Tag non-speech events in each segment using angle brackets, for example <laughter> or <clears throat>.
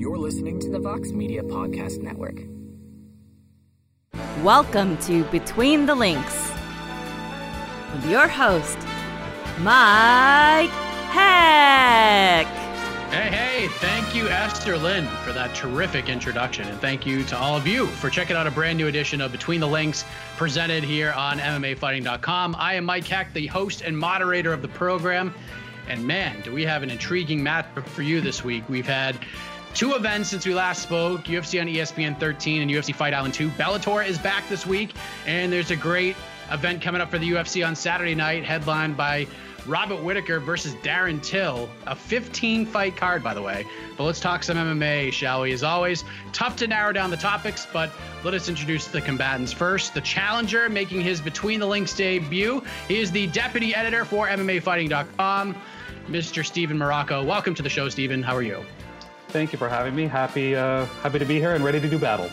You're listening to the Vox Media Podcast Network. Welcome to Between the Links with your host, Mike Heck. Hey, hey, thank you, Esther Lynn, for that terrific introduction. And thank you to all of you for checking out a brand new edition of Between the Links presented here on MMAfighting.com. I am Mike Heck, the host and moderator of the program. And man, do we have an intriguing matchup for you this week. We've had two events since we last spoke UFC on ESPN 13 and UFC Fight Island 2. Bellator is back this week, and there's a great event coming up for the UFC on Saturday night, headlined by Robert Whitaker versus Darren Till, a 15 fight card, by the way. But let's talk some MMA, shall we? As always, tough to narrow down the topics, but let us introduce the combatants first. The challenger making his Between the Links debut. He is the deputy editor for MMAfighting.com. Mr. Steven Marrocco. Welcome to the show, Steven. How are you? Thank you for having me. Happy, uh, happy to be here and ready to do battle.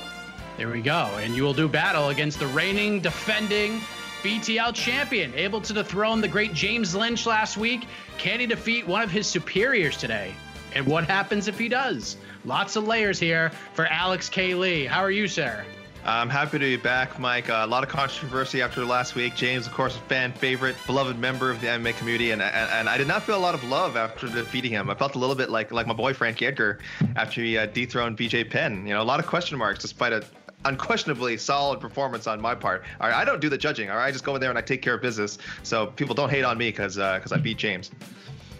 There we go. And you will do battle against the reigning, defending BTL champion, able to dethrone the great James Lynch last week. Can he defeat one of his superiors today? And what happens if he does? Lots of layers here for Alex K. Lee. How are you, sir? I'm happy to be back, Mike. Uh, a lot of controversy after last week. James, of course, fan favorite, beloved member of the MMA community, and, and, and I did not feel a lot of love after defeating him. I felt a little bit like like my boy Frank Edgar after he uh, dethroned BJ Penn. You know, a lot of question marks despite a unquestionably solid performance on my part. All right, I don't do the judging. All right, I just go in there and I take care of business. So people don't hate on me because because uh, I beat James.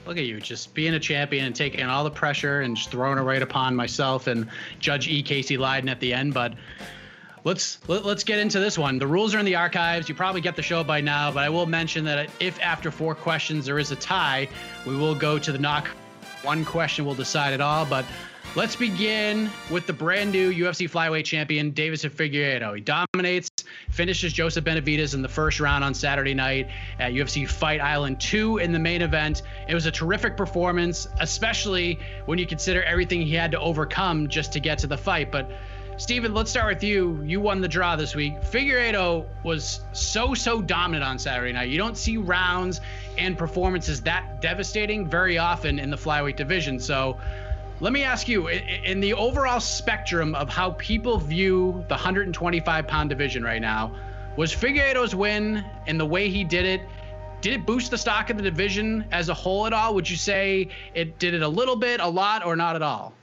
Look at you, just being a champion and taking all the pressure and just throwing it right upon myself and Judge E. Casey Leydon at the end. But let's let, us let us get into this one. The rules are in the archives. You probably get the show by now, but I will mention that if after four questions there is a tie, we will go to the knock. One question will decide it all, but let's begin with the brand new UFC flyweight champion, Deiveson Figueiredo. He dominates, finishes Joseph Benavidez in the first round on Saturday night at UFC Fight Island 2 in the main event. It was a terrific performance, especially when you consider everything he had to overcome just to get to the fight. But Steven, let's start with you. You won the draw this week. Figueiredo was so, so dominant on Saturday night. You don't see rounds and performances that devastating very often in the flyweight division. So let me ask you in the overall spectrum of how people view the 125 pound division right now, was Figueiredo's win and the way he did it? Did it boost the stock of the division as a whole at all? Would you say it did it a little bit, a lot, or not at all?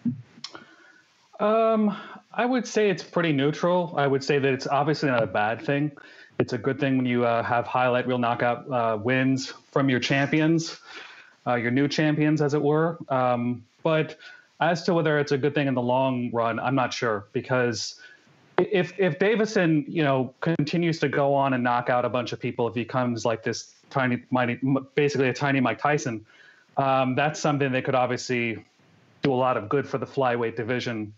Um, I would say it's pretty neutral. I would say that it's obviously not a bad thing. It's a good thing when you uh, have highlight reel knockout uh, wins from your champions, uh, your new champions, as it were. Um, but as to whether it's a good thing in the long run, I'm not sure because if if Deiveson, you know, continues to go on and knock out a bunch of people, if he becomes like this tiny, mighty, basically a tiny Mike Tyson, um, that's something that could obviously do a lot of good for the flyweight division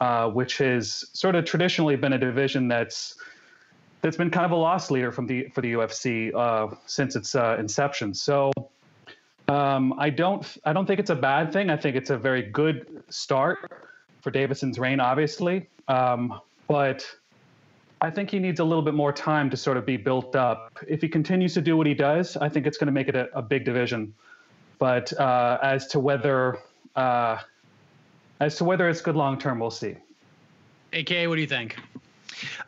uh, which has sort of traditionally been a division that's that's been kind of a loss leader from the for the UFC uh, since its uh, inception. So um, I don't I don't think it's a bad thing. I think it's a very good start for Deiveson's reign, obviously, um, but. I think he needs a little bit more time to sort of be built up. If he continues to do what he does, I think it's going to make it a, a big division. But uh, as to whether uh, as to whether it's good long term, we'll see. AK, what do you think?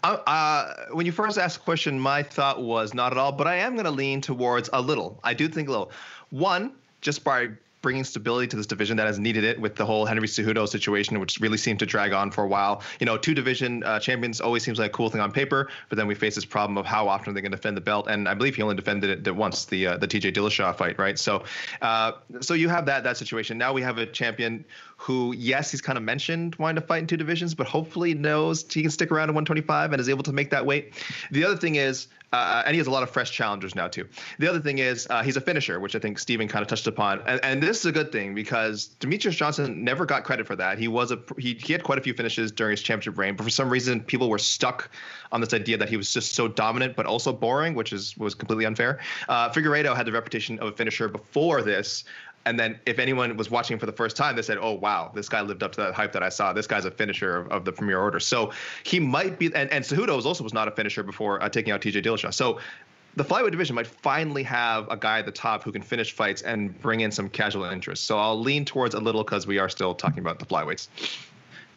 Uh, uh, when you first asked the question, my thought was not at all, but I am going to lean towards a little. I do think a little. One, just by bringing stability to this division that has needed it with the whole Henry Cejudo situation, which really seemed to drag on for a while. You know, two division uh, champions always seems like a cool thing on paper, but then we face this problem of how often they can defend the belt. And I believe he only defended it once, the uh, the TJ Dillashaw fight, right? So, uh, so you have that that situation. Now we have a champion who, yes, he's kind of mentioned wanting to fight in two divisions, but hopefully knows he can stick around at 125 and is able to make that weight. The other thing is uh, and he has a lot of fresh challengers now too. The other thing is uh, he's a finisher, which I think Steven kind of touched upon, and, and this is a good thing because Demetrious Johnson never got credit for that. He was a he, he had quite a few finishes during his championship reign, but for some reason people were stuck on this idea that he was just so dominant but also boring, which is was completely unfair. Uh, Figueiredo had the reputation of a finisher before this, and then if anyone was watching for the first time, they said, "Oh wow, this guy lived up to that hype that I saw. This guy's a finisher of, of the Premier Order." So he might be, and, and Cejudo was also was not a finisher before uh, taking out TJ Dillashaw. So the flyweight division might finally have a guy at the top who can finish fights and bring in some casual interest. So I'll lean towards a little because we are still talking about the flyweights.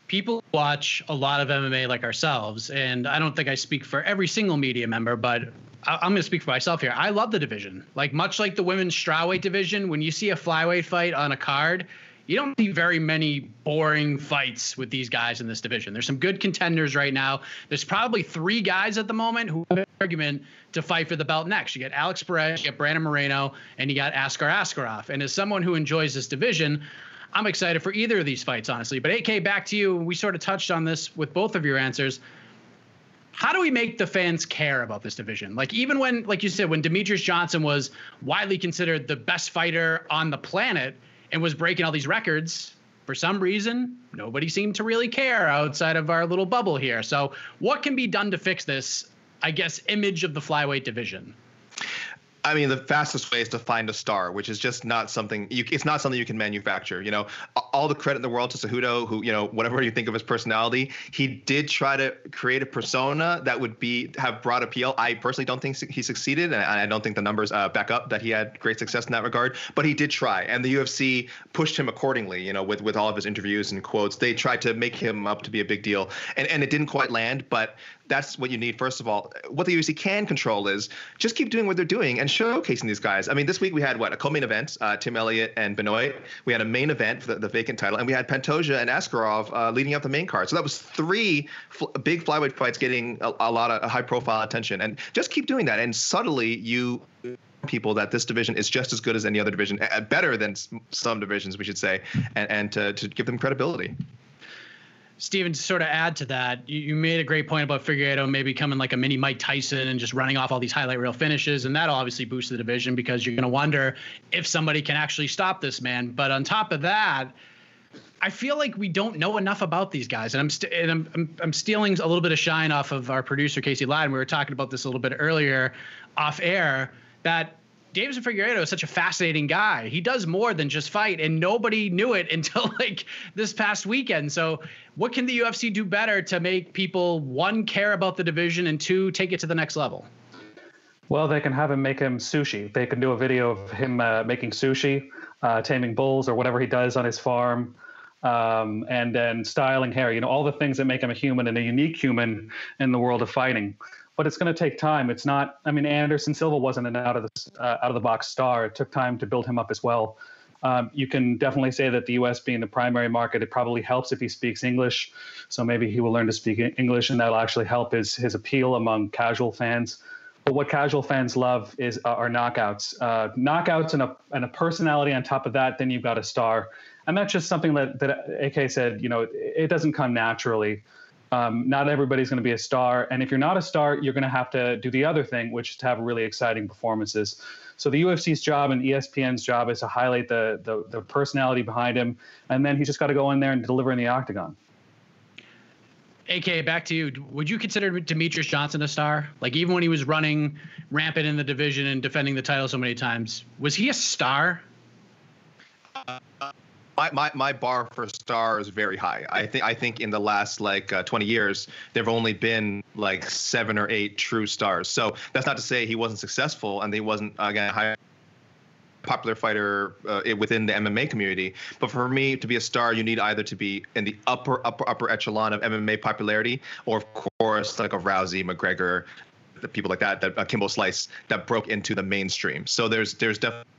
people watch a lot of MMA like ourselves, and I don't think I speak for every single media member, but I'm going to speak for myself here. I love the division. Like much like the women's strawweight division, when you see a flyweight fight on a card, you don't see very many boring fights with these guys in this division. There's some good contenders right now. There's probably three guys at the moment who have an argument to fight for the belt next. You got Alex Perez, you got Brandon Moreno, and you got Askar Askarov. And as someone who enjoys this division, I'm excited for either of these fights, honestly. But AK, back to you. We sort of touched on this with both of your answers. How do we make the fans care about this division? Like even when, like you said, when Demetrious Johnson was widely considered the best fighter on the planet and was breaking all these records, for some reason, nobody seemed to really care outside of our little bubble here. So, what can be done to fix this? I guess image of the flyweight division. I mean, the fastest way is to find a star, which is just not something you. It's not something you can manufacture. You know, all the credit in the world to Cejudo, who you know, whatever you think of his personality, he did try to create a persona that would be have broad appeal. I personally don't think he succeeded, and I don't think the numbers uh, back up that he had great success in that regard. But he did try, and the UFC pushed him accordingly. You know, with with all of his interviews and quotes, they tried to make him up to be a big deal, and and it didn't quite land. But that's what you need first of all. What the UFC can control is just keep doing what they're doing and showcasing these guys. I mean, this week we had what a co-main event: uh, Tim Elliott and Benoit. We had a main event for the, the vacant title, and we had Pantoja and Askarov uh, leading up the main card. So that was three fl- big flyweight fights getting a, a lot of high-profile attention. And just keep doing that, and subtly you people that this division is just as good as any other division, better than some divisions, we should say, and, and to, to give them credibility. Steven, to sort of add to that, you, you, made a great point about Figueiredo maybe coming like a mini Mike Tyson and just running off all these highlight reel finishes, and that'll obviously boost the division because you're going to wonder if somebody can actually stop this man. But on top of that, I feel like we don't know enough about these guys, and I'm st- and I'm, I'm, I'm stealing a little bit of shine off of our producer Casey Lyden. We were talking about this a little bit earlier, off air, that Deiveson Figueiredo is such a fascinating guy. He does more than just fight, and nobody knew it <laughs> until like this past weekend. So, what can the UFC do better to make people one care about the division and two take it to the next level? Well, they can have him make him sushi. They can do a video of him uh, making sushi, uh, taming bulls, or whatever he does on his farm. Um, and then styling hair, you know, all the things that make him a human and a unique human in the world of fighting but it's going to take time. It's not. I mean, Anderson Silva wasn't an out of the uh, out of the box star. It took time to build him up as well. Um, you can definitely say that the U.S. being the primary market, it probably helps if he speaks English. So maybe he will learn to speak English, and that'll actually help his his appeal among casual fans. But what casual fans love is uh, are knockouts, uh, knockouts, and a and a personality on top of that. Then you've got a star, and that's just something that that AK said. You know, it, it doesn't come naturally. Um, not everybody's going to be a star. And if you're not a star, you're going to have to do the other thing, which is to have really exciting performances. So the UFC's job and ESPN's job is to highlight the, the, the personality behind him. And then he's just got to go in there and deliver in the octagon. AK, back to you. Would you consider Demetrious Johnson a star? Like even when he was running rampant in the division and defending the title so many times, was he a star? My, my, my bar for star is very high. I think I think in the last like uh, 20 years there've only been like seven or eight true stars. So that's not to say he wasn't successful and he wasn't again a high popular fighter uh, within the MMA community. But for me to be a star, you need either to be in the upper upper upper echelon of MMA popularity, or of course like a Rousey, McGregor, the people like that, that uh, Kimbo Slice that broke into the mainstream. So there's there's definitely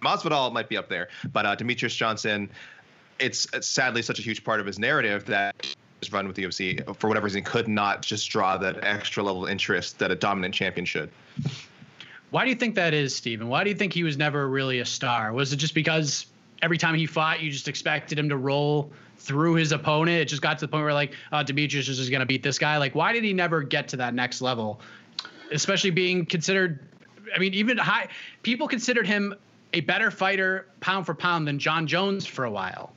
Masvidal might be up there, but uh, Demetrious Johnson, it's, it's, sadly such a huge part of his narrative that his run with the UFC for whatever reason could not just draw that extra level of interest that a dominant champion should. Why do you think that is, Steven? Why do you think he was never really a star? Was it just because every time he fought, you just expected him to roll through his opponent? It just got to the point where like, oh, Demetrious is just going to beat this guy. Like, why did he never get to that next level? Especially being considered, I mean, even high people considered him a better fighter pound for pound than Jon Jones for a while.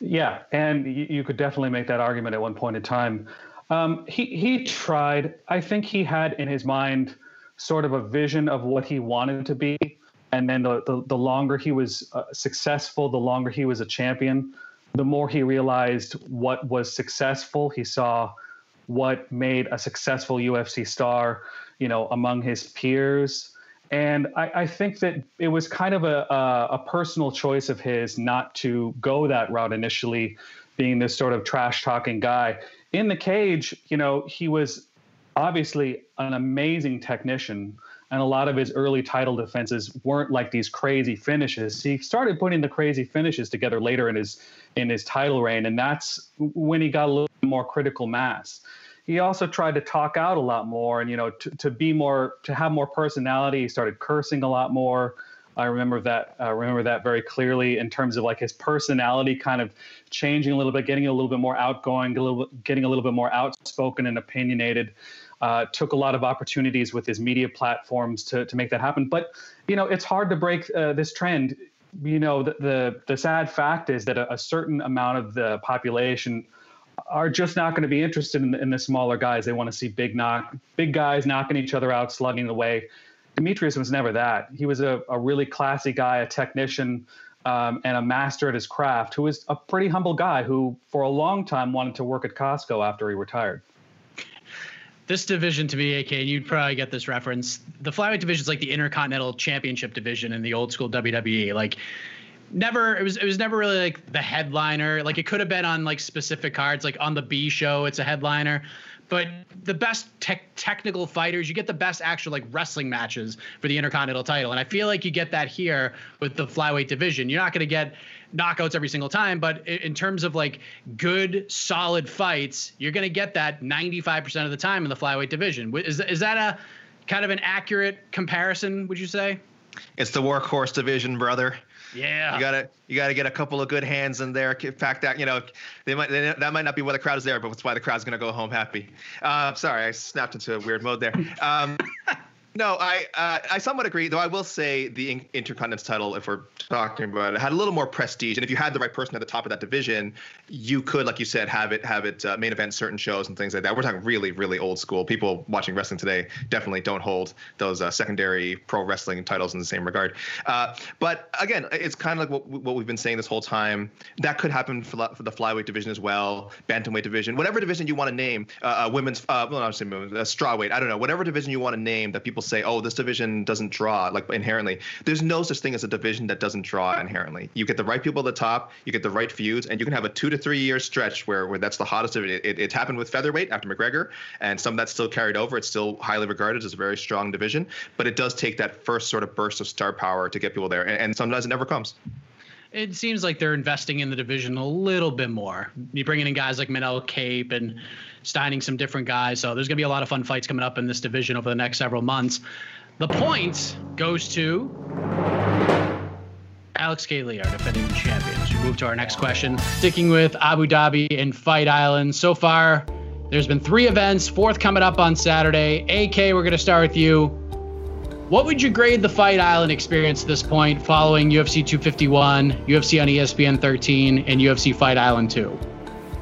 Yeah, and you, could definitely make that argument at one point in time. Um, he he tried. I think he had in his mind sort of a vision of what he wanted to be, and then the the, the longer he was uh, successful, the longer he was a champion, the more he realized what was successful. He saw what made a successful UFC star, you know, among his peers And I, I, think that it was kind of a, a, a, personal choice of his not to go that route initially, being this sort of trash talking guy. In the cage, you know, he was obviously an amazing technician. And a lot of his early title defenses weren't like these crazy finishes. He started putting the crazy finishes together later in his in his title reign, and that's when he got a little more critical mass he also tried to talk out a lot more and you know to, to be more to have more personality. He started cursing a lot more. I remember that i remember that very clearly in terms of like his personality kind of changing a little bit getting a little bit more outgoing a little getting a little bit more outspoken and opinionated uh, took a lot of opportunities with his media platforms to, to make that happen. But you know it's hard to break uh, this trend. You know the, the, the sad fact is that a, a certain amount of the population are just not going to be interested in, in the smaller guys. They want to see big knock, big guys knocking each other out, slugging the way. Demetrious was never that. He was a, a really classy guy, a technician, um, and a master at his craft. Who was a pretty humble guy who, for a long time, wanted to work at Costco after he retired. This division to me, AK, and you'd probably get this reference. The flyweight division is like the Intercontinental Championship division in the old school WWE. Like never it was it was never really like the headliner. Like it could have been on like specific cards like on the b show it's a headliner. But the best te- technical fighters you get the best actual like wrestling matches for the intercontinental title. And i feel like you get that here with the flyweight division. You're not going to get knockouts every single time but in terms of like good solid fights you're going to get that 95% of the time in the flyweight division. Is, is that a kind of an accurate comparison would you say? It's the workhorse division brother yeah. You gotta you gotta get a couple of good hands in there. In fact, that you know they might they, that might not be why the crowd is there, but it's why the crowd's gonna go home happy. Uh, sorry, I snapped into a weird mode there. Um, <laughs> No, I uh, I somewhat agree. Though I will say the Intercontinental title, if we're talking about it, had a little more prestige. And if you had the right person at the top of that division, you could, like you said, have it have it uh, main event certain shows and things like that. We're talking really really old school. People watching wrestling today definitely don't hold those uh, secondary pro wrestling titles in the same regard. Uh, but again, it's kind of like what, what we've been saying this whole time. That could happen for, for the flyweight division as well, bantamweight division, whatever division you want to name. Uh, uh, women's, well, I'm women's, strawweight. I don't know, whatever division you want to name that people say, oh, this division doesn't draw like inherently. There's no such thing as a division that doesn't draw inherently. You get the right people at the top, you get the right feuds, and you can have a two to three year stretch where, where that's the hottest of it. it. It's happened with featherweight after McGregor, and some of that's still carried over. It's still highly regarded as a very strong division, but it does take that first sort of burst of star power to get people there, and, and sometimes it never comes it seems like they're investing in the division a little bit more. You bringing in guys like Manel Kape and signing some different guys. So there's going to be a lot of fun fights coming up in this division over the next several months. The point goes to Alex K. Lee, our defending champions. We move to our next question. Sticking with Abu Dhabi and Fight Island. So far, there's been three events, fourth coming up on Saturday. AK, we're going to start with you. What would you grade the Fight Island experience at this point following UFC 251, UFC on ESPN 13, and UFC Fight Island 2?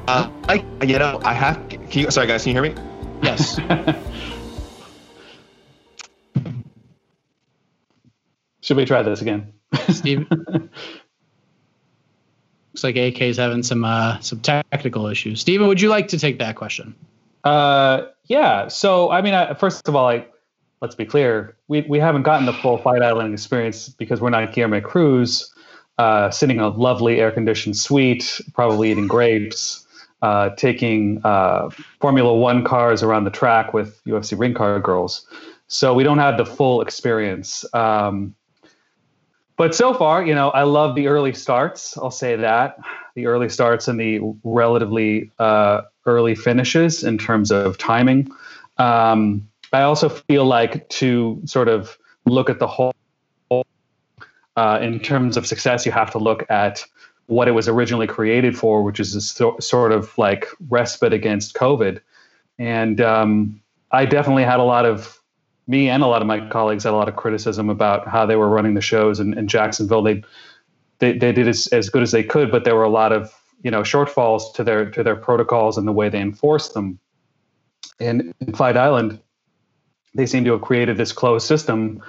Uh, I, you know, I have. Can you, sorry, guys, can you hear me? Yes. <laughs> Should we try this again? Steve? <laughs> Looks like AK's having some uh, some technical issues. Steven, would you like to take that question? Uh, yeah. So, I mean, I, first of all, like, let's be clear, we, we haven't gotten the full Fight Island experience because we're not Guilherme Cruz, uh, sitting in a lovely air conditioned suite, probably eating grapes uh, taking uh, Formula One cars around the track with UFC ring car girls. So we don't have the full experience. Um, but so far, you know, I love the early starts. I'll say that the early starts and the relatively uh, early finishes in terms of timing. Um, I also feel like to sort of look at the whole uh, in terms of success, you have to look at what it was originally created for, which is a so, sort of like respite against COVID. And um, I definitely had a lot of me and a lot of my colleagues had a lot of criticism about how they were running the shows in, in Jacksonville. They, they they did as, as good as they could, but there were a lot of you know shortfalls to their to their protocols and the way they enforced them. And in Fight Island, they seem to have created this closed system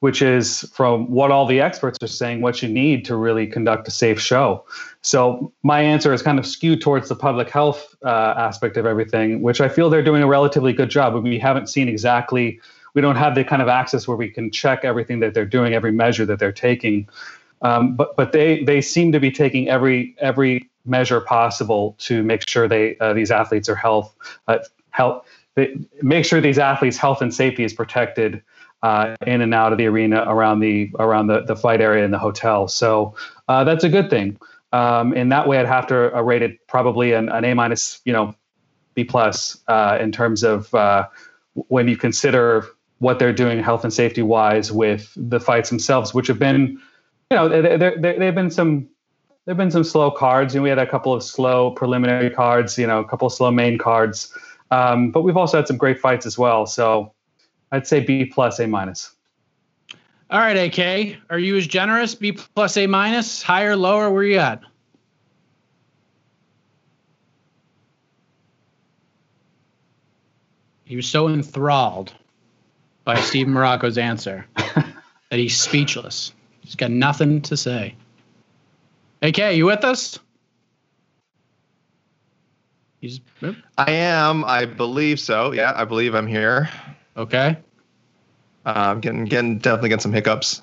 which is from what all the experts are saying, what you need to really conduct a safe show. So my answer is kind of skewed towards the public health uh, aspect of everything, which I feel they're doing a relatively good job. We haven't seen exactly we don't have the kind of access where we can check everything that they're doing, every measure that they're taking. Um, but but they they seem to be taking every every measure possible to make sure they uh, these athletes are health uh, health they, make sure these athletes health and safety is protected uh, in and out of the arena around the around the, the fight area and the hotel. So uh, that's a good thing. Um, in that way, I'd have to uh, rate it probably an, an A minus, you know, B plus uh, in terms of uh, when you consider what they're doing health and safety wise with the fights themselves, which have been, you know, there they've been some there've been some slow cards. You know, we had a couple of slow preliminary cards, you know, a couple of slow main cards, um, but we've also had some great fights as well. So I'd say B plus, A minus. All right, AK, are you as generous? B plus, A minus, higher, lower? Where you at? He was so enthralled by Steve Marrocco's answer that he's speechless. He's got nothing to say. AK, you with us? He's. I am. I believe so. Yeah, I believe I'm here. Okay. Uh, I'm getting getting definitely getting some hiccups.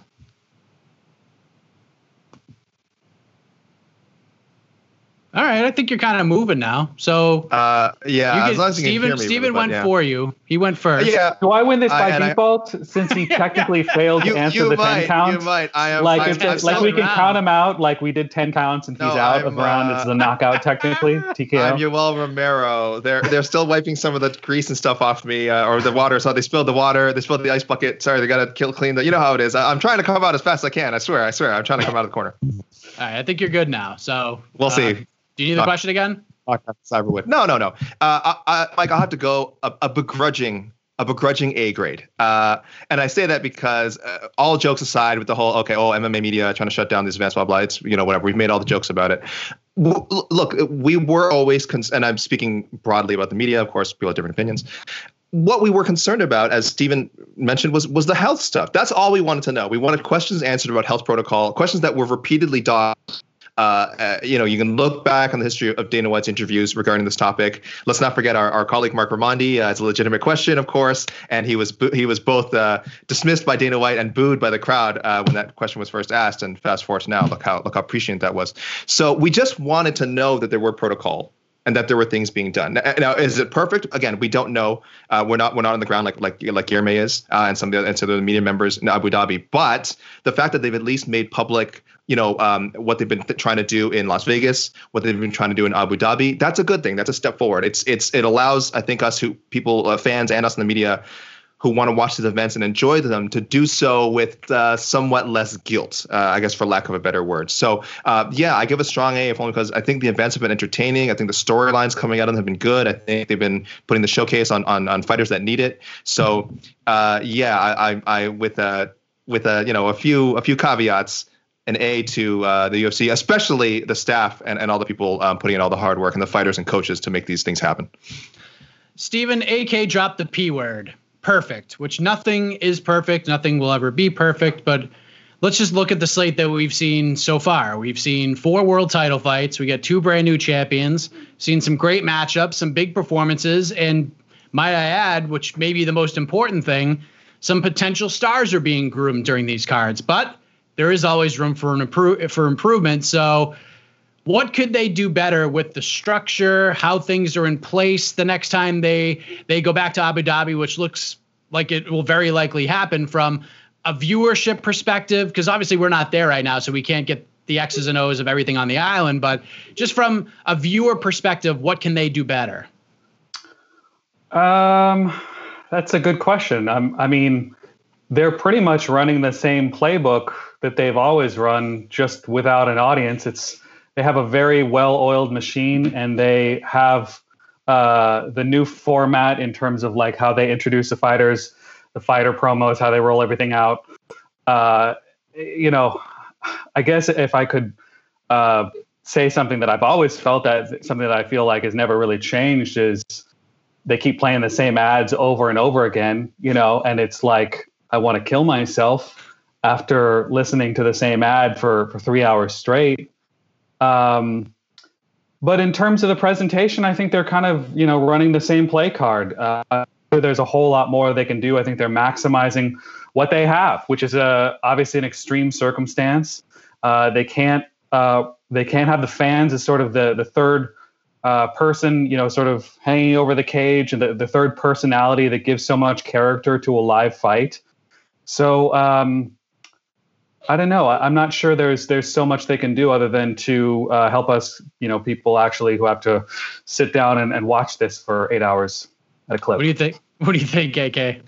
All right, I think you're kind of moving now. So uh, yeah, you get, Steven, Steven went yeah. for you. He went first. Yeah. Do I win this by I, default I, since he <laughs> technically failed to answer you the might, ten counts? You might. I am. Like, if, I'm like we can round. count him out. Like we did ten counts and he's out I'm, of the round. Uh, it's a knockout technically. <laughs> TKO. I'm Yoel Romero. They're they're still wiping some of the grease and stuff off me uh, or the water. So they spilled the water. They spilled the ice bucket. Sorry, they got to kill clean the. You know how it is. I, am trying to come out as fast as I can. I swear. I swear. I'm trying to come out of the corner. All right, I think you're good now. So we'll uh, see. Do you need the question again? Cyberwood. No, no, no. Uh, I, I, Mike, I'll have to go a, a begrudging a begrudging A grade. Uh, and I say that because uh, all jokes aside with the whole, okay, oh, MMA media trying to shut down these events, blah, blah, it's, you know, whatever. We've made all the jokes about it. W- look, we were always, cons- and I'm speaking broadly about the media, of course, people have different opinions. What we were concerned about, as Steven mentioned, was was the health stuff. That's all we wanted to know. We wanted questions answered about health protocol, questions that were repeatedly dodged uh, uh, you know, you can look back on the history of Dana White's interviews regarding this topic. Let's not forget our, our colleague Marc Raimondi. Uh, it's a legitimate question, of course, and he was he was both uh, dismissed by Dana White and booed by the crowd uh, when that question was first asked. And fast forward to now, look how look how prescient that was. So we just wanted to know that there were protocol and that there were things being done. Now, is it perfect? Again, we don't know. Uh, we're not we're not on the ground like like like Guilherme is uh, and some of the and some of the media members in Abu Dhabi. But the fact that they've at least made public you know um, what they've been th- trying to do in Las Vegas, what they've been trying to do in Abu Dhabi. That's a good thing. That's a step forward. It's it's it allows I think us who people uh, fans and us in the media who want to watch these events and enjoy them to do so with uh, somewhat less guilt, uh, I guess, for lack of a better word. So, uh, yeah, I give a strong A, if only because I think the events have been entertaining. I think the storylines coming out of them have been good. I think they've been putting the showcase on on, on fighters that need it. So, uh, yeah, I, I, I with a with a you know a few a few caveats an A to uh, the UFC, especially the staff and, and all the people um, putting in all the hard work and the fighters and coaches to make these things happen. Steven, AK dropped the P word, perfect, which nothing is perfect. Nothing will ever be perfect. But let's just look at the slate that we've seen so far. We've seen four world title fights. We got two brand new champions, seen some great matchups, some big performances. And might I add, which may be the most important thing, some potential stars are being groomed during these cards. But there is always room for an improve for improvement. So, what could they do better with the structure, how things are in place the next time they they go back to Abu Dhabi, which looks like it will very likely happen from a viewership perspective, because obviously we're not there right now, so we can't get the X's and O's of everything on the island. But just from a viewer perspective, what can they do better? Um, that's a good question. Um, I mean, they're pretty much running the same playbook that they've always run, just without an audience. It's they have a very well-oiled machine, and they have uh, the new format in terms of like how they introduce the fighters, the fighter promos, how they roll everything out. Uh, you know, I guess if I could uh, say something that I've always felt that something that I feel like has never really changed is they keep playing the same ads over and over again, you know, and it's like I want to kill myself after listening to the same ad for, for three hours straight. Um, but in terms of the presentation, I think they're kind of you know running the same play card. Uh, there's a whole lot more they can do. I think they're maximizing what they have, which is a obviously an extreme circumstance. Uh, they can't uh, they can't have the fans as sort of the the third uh, person, you know, sort of hanging over the cage and the, the third personality that gives so much character to a live fight. So um, I don't know. I, am not sure there's there's so much they can do other than to uh, help us, you know, people actually who have to sit down and, and watch this for eight hours at a clip. What do you think? What do you think, KK?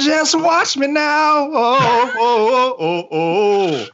Just watch me now. Oh, oh, oh, oh, oh.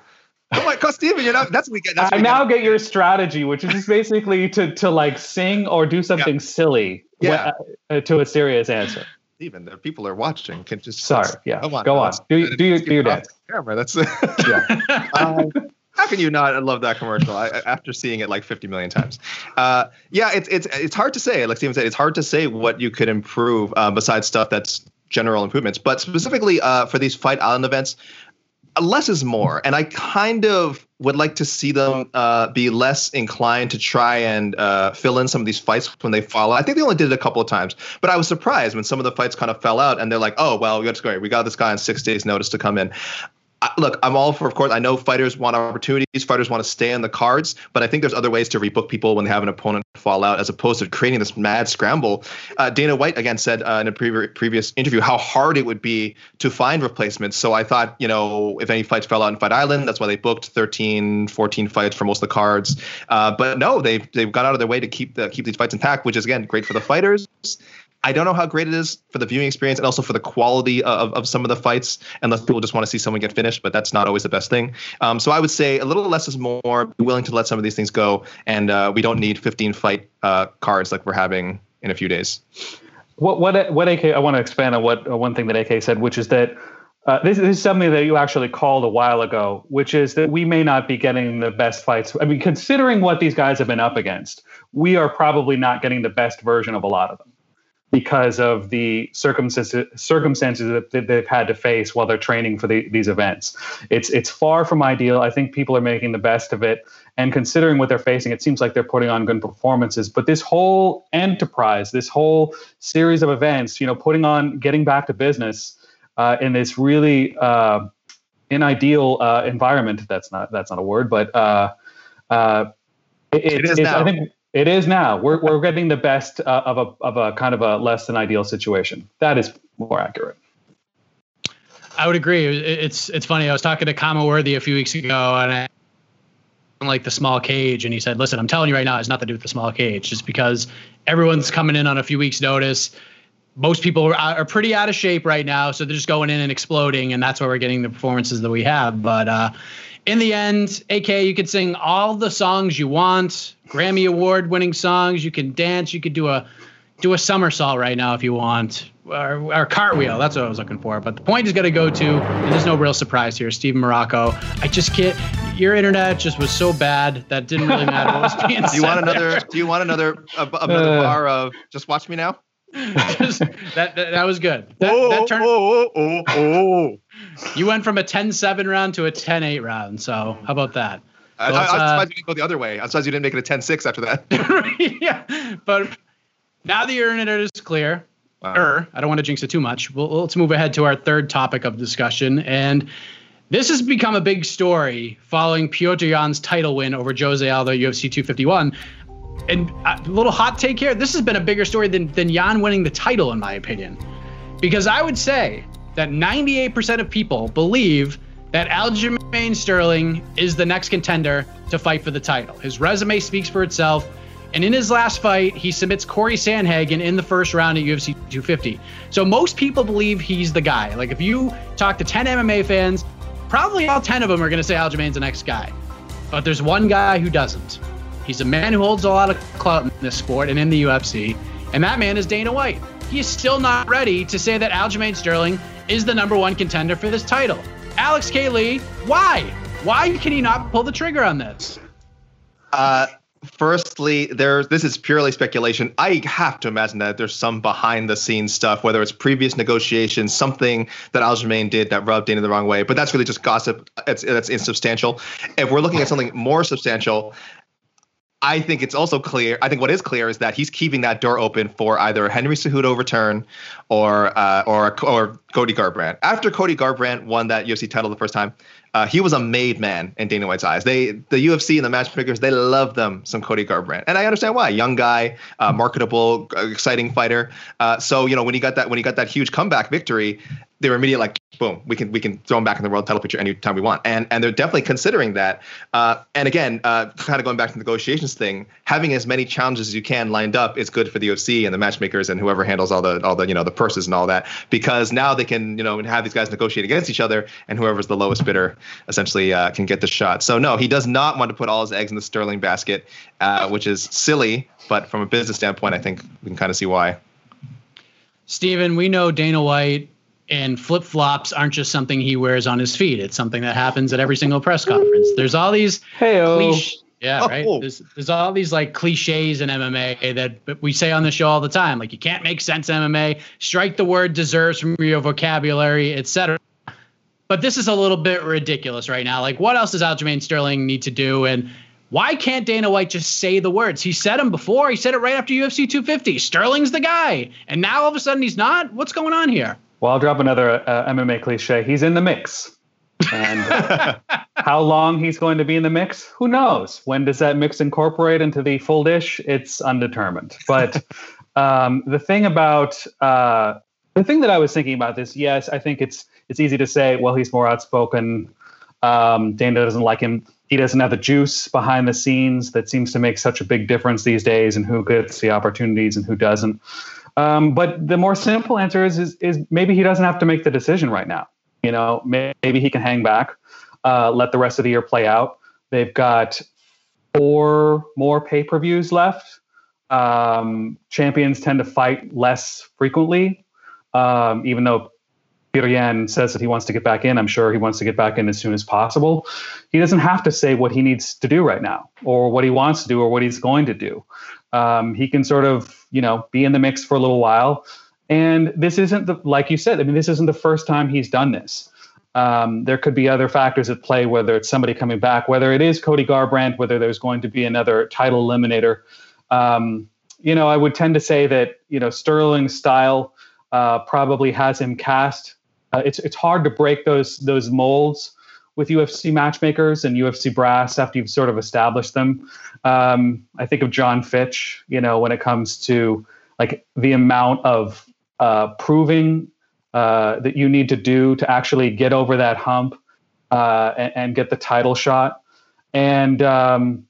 Oh my God, Steven, you're not. That's what we get. That's I now get. get your strategy, which is just basically to to like sing or do something yeah. silly yeah. When, uh, to a serious answer. Steven, the people are watching. Can just sorry. Yeah. Come on, go on. Do, do, your, do your dance. Camera. That's <laughs> yeah. <laughs> um, how can you not love that commercial I, after seeing it like 50 million times? Uh, yeah, it's it's it's hard to say. Like Steven said, it's hard to say what you could improve uh, besides stuff that's general improvements. But specifically uh, for these Fight Island events, less is more, and I kind of would like to see them uh, be less inclined to try and uh, fill in some of these fights when they fall. I think they only did it a couple of times, but I was surprised when some of the fights kind of fell out, and they're like, "Oh, well, that's great. We got this guy on six days' notice to come in." Look, I'm all for, of course, I know fighters want opportunities, fighters want to stay on the cards, but I think there's other ways to rebook people when they have an opponent fall out as opposed to creating this mad scramble. Uh, Dana White, again, said uh, in a pre- previous interview how hard it would be to find replacements. So I thought, you know, if any fights fell out in Fight Island, that's why they booked 13, 14 fights for most of the cards. Uh, but no, they've, they've gone out of their way to keep the, keep these fights intact, which is, again, great for the fighters. I don't know how great it is for the viewing experience and also for the quality of, of some of the fights, unless people just want to see someone get finished, but that's not always the best thing. Um, so I would say a little less is more, be willing to let some of these things go, and uh, we don't need 15 fight uh, cards like we're having in a few days. What, what, what AK, I want to expand on what uh, one thing that AK said, which is that uh, this, this, is something that you actually called a while ago, which is that we may not be getting the best fights. I mean, considering what these guys have been up against, we are probably not getting the best version of a lot of them because of the circumstances circumstances that they've had to face while they're training for the, these events. It's it's far from ideal. I think people are making the best of it, and considering what they're facing, it seems like they're putting on good performances. But this whole enterprise, this whole series of events, you know, putting on, getting back to business uh, in this really uh, ideal uh, environment. That's not that's not a word, but uh, uh, it, it is now. I think it is now. We're we're getting the best uh, of a of a kind of a less than ideal situation. That is more accurate. I would agree. It's it's funny. I was talking to Khama Worthy a few weeks ago, and I like the small cage, and he said, "Listen, I'm telling you right now, it's nothing to do with the small cage. Just because everyone's coming in on a few weeks' notice. Most people are, are pretty out of shape right now, so they're just going in and exploding, and that's why we're getting the performances that we have. But uh, in the end, AK, you can sing all the songs you want, Grammy Award winning songs. You can dance. You could do a do a somersault right now if you want, or, or cartwheel. That's what I was looking for. But the point is going to go to, and there's no real surprise here, Steven Marrocco. I just can't. Your internet just was so bad that didn't really matter what was being <laughs> Do you want another? There. Do you want another another uh, bar of just watch me now? <laughs> that, that, that was good. That, oh, that turned. Oh, oh, oh, oh. You went from a 10-7 round to a 10-8 round. So how about that? I, am surprised uh, you didn't go the other way. I'm surprised you didn't make it a 10-6 after that. <laughs> yeah, but now the internet is clear. Wow. Er, I don't want to jinx it too much. Well, let's move ahead to our third topic of discussion, and this has become a big story following Petr Yan's title win over Jose Aldo UFC 251. And a little hot take here: this has been a bigger story than than Yan winning the title, in my opinion, because I would say that 98% of people believe that Aljamain Sterling is the next contender to fight for the title. His resume speaks for itself. And in his last fight, he submits Corey Sandhagen in the first round at UFC 250. So most people believe he's the guy. Like if you talk to 10 MMA fans, probably all 10 of them are going to say Aljamain's the next guy. But there's one guy who doesn't. He's a man who holds a lot of clout in this sport and in the UFC, and that man is Dana White. He is still not ready to say that Aljamain Sterling is the number one contender for this title. Alex K. Lee, why? Why can he not pull the trigger on this? Uh, firstly, there's this is purely speculation. I have to imagine that there's some behind the scenes stuff, whether it's previous negotiations, something that Aljamain did that rubbed Dana the wrong way. But that's really just gossip. It's that's insubstantial. If we're looking at something more substantial, I think it's also clear. I think what is clear is that he's keeping that door open for either Henry Cejudo return or uh, or or Cody Garbrandt. After Cody Garbrandt won that UFC title the first time, uh, he was a made man in Dana White's eyes. They, the UFC and the matchmakers, they love them some Cody Garbrandt, and I understand why. Young guy, uh, marketable, exciting fighter. Uh, so you know when he got that when he got that huge comeback victory, they were immediately like, boom, we can we can throw him back in the world title picture anytime we want, and and they're definitely considering that. Uh, and again, uh, kind of going back to the negotiations thing, having as many challenges as you can lined up is good for the OC and the matchmakers and whoever handles all the all the you know the purses and all that because now they can you know have these guys negotiate against each other, and whoever's the lowest bidder essentially uh, can get the shot. So no, he does not want to put all his eggs in the Sterling basket, uh, which is silly, but from a business standpoint, I think we can kind of see why. Steven, we know Dana White and flip flops aren't just something he wears on his feet. It's something that happens at every single press conference. There's all these cliche, yeah, oh. right. Oh. There's, there's all these like cliches in MMA that we say on the show all the time. Like you can't make sense in MMA. Strike the word deserves from your vocabulary, etc. But this is a little bit ridiculous right now. Like what else does Aljamain Sterling need to do? And why can't Dana White just say the words? He said them before. He said it right after UFC 250. Sterling's the guy, and now all of a sudden he's not. What's going on here? Well, I'll drop another uh, MMA cliche. He's in the mix. And <laughs> how long he's going to be in the mix, who knows? When does that mix incorporate into the full dish? It's undetermined. But <laughs> um, the thing about uh, the thing that I was thinking about this, yes, I think it's it's easy to say, well, he's more outspoken. Um, Dana doesn't like him. He doesn't have the juice behind the scenes that seems to make such a big difference these days, and who gets the opportunities and who doesn't. Um, but the more simple answer is, is, is maybe he doesn't have to make the decision right now. You know, maybe he can hang back, uh, let the rest of the year play out. They've got four more pay per views left. Um, champions tend to fight less frequently, um, even though Petr Yan says that he wants to get back in. I'm sure he wants to get back in as soon as possible. He doesn't have to say what he needs to do right now, or what he wants to do, or what he's going to do. Um, he can sort of, you know, be in the mix for a little while. And this isn't the, like you said, I mean, this isn't the first time he's done this. Um, there could be other factors at play, whether it's somebody coming back, whether it is Cody Garbrandt, whether there's going to be another title eliminator. Um, you know, I would tend to say that, you know, Sterling's style uh, probably has him cast. Uh, it's, it's hard to break those, those molds with UFC matchmakers and UFC brass after you've sort of established them. Um, I think of Jon Fitch, you know, when it comes to like the amount of uh, proving uh, that you need to do to actually get over that hump uh, and, and, get the title shot. And um,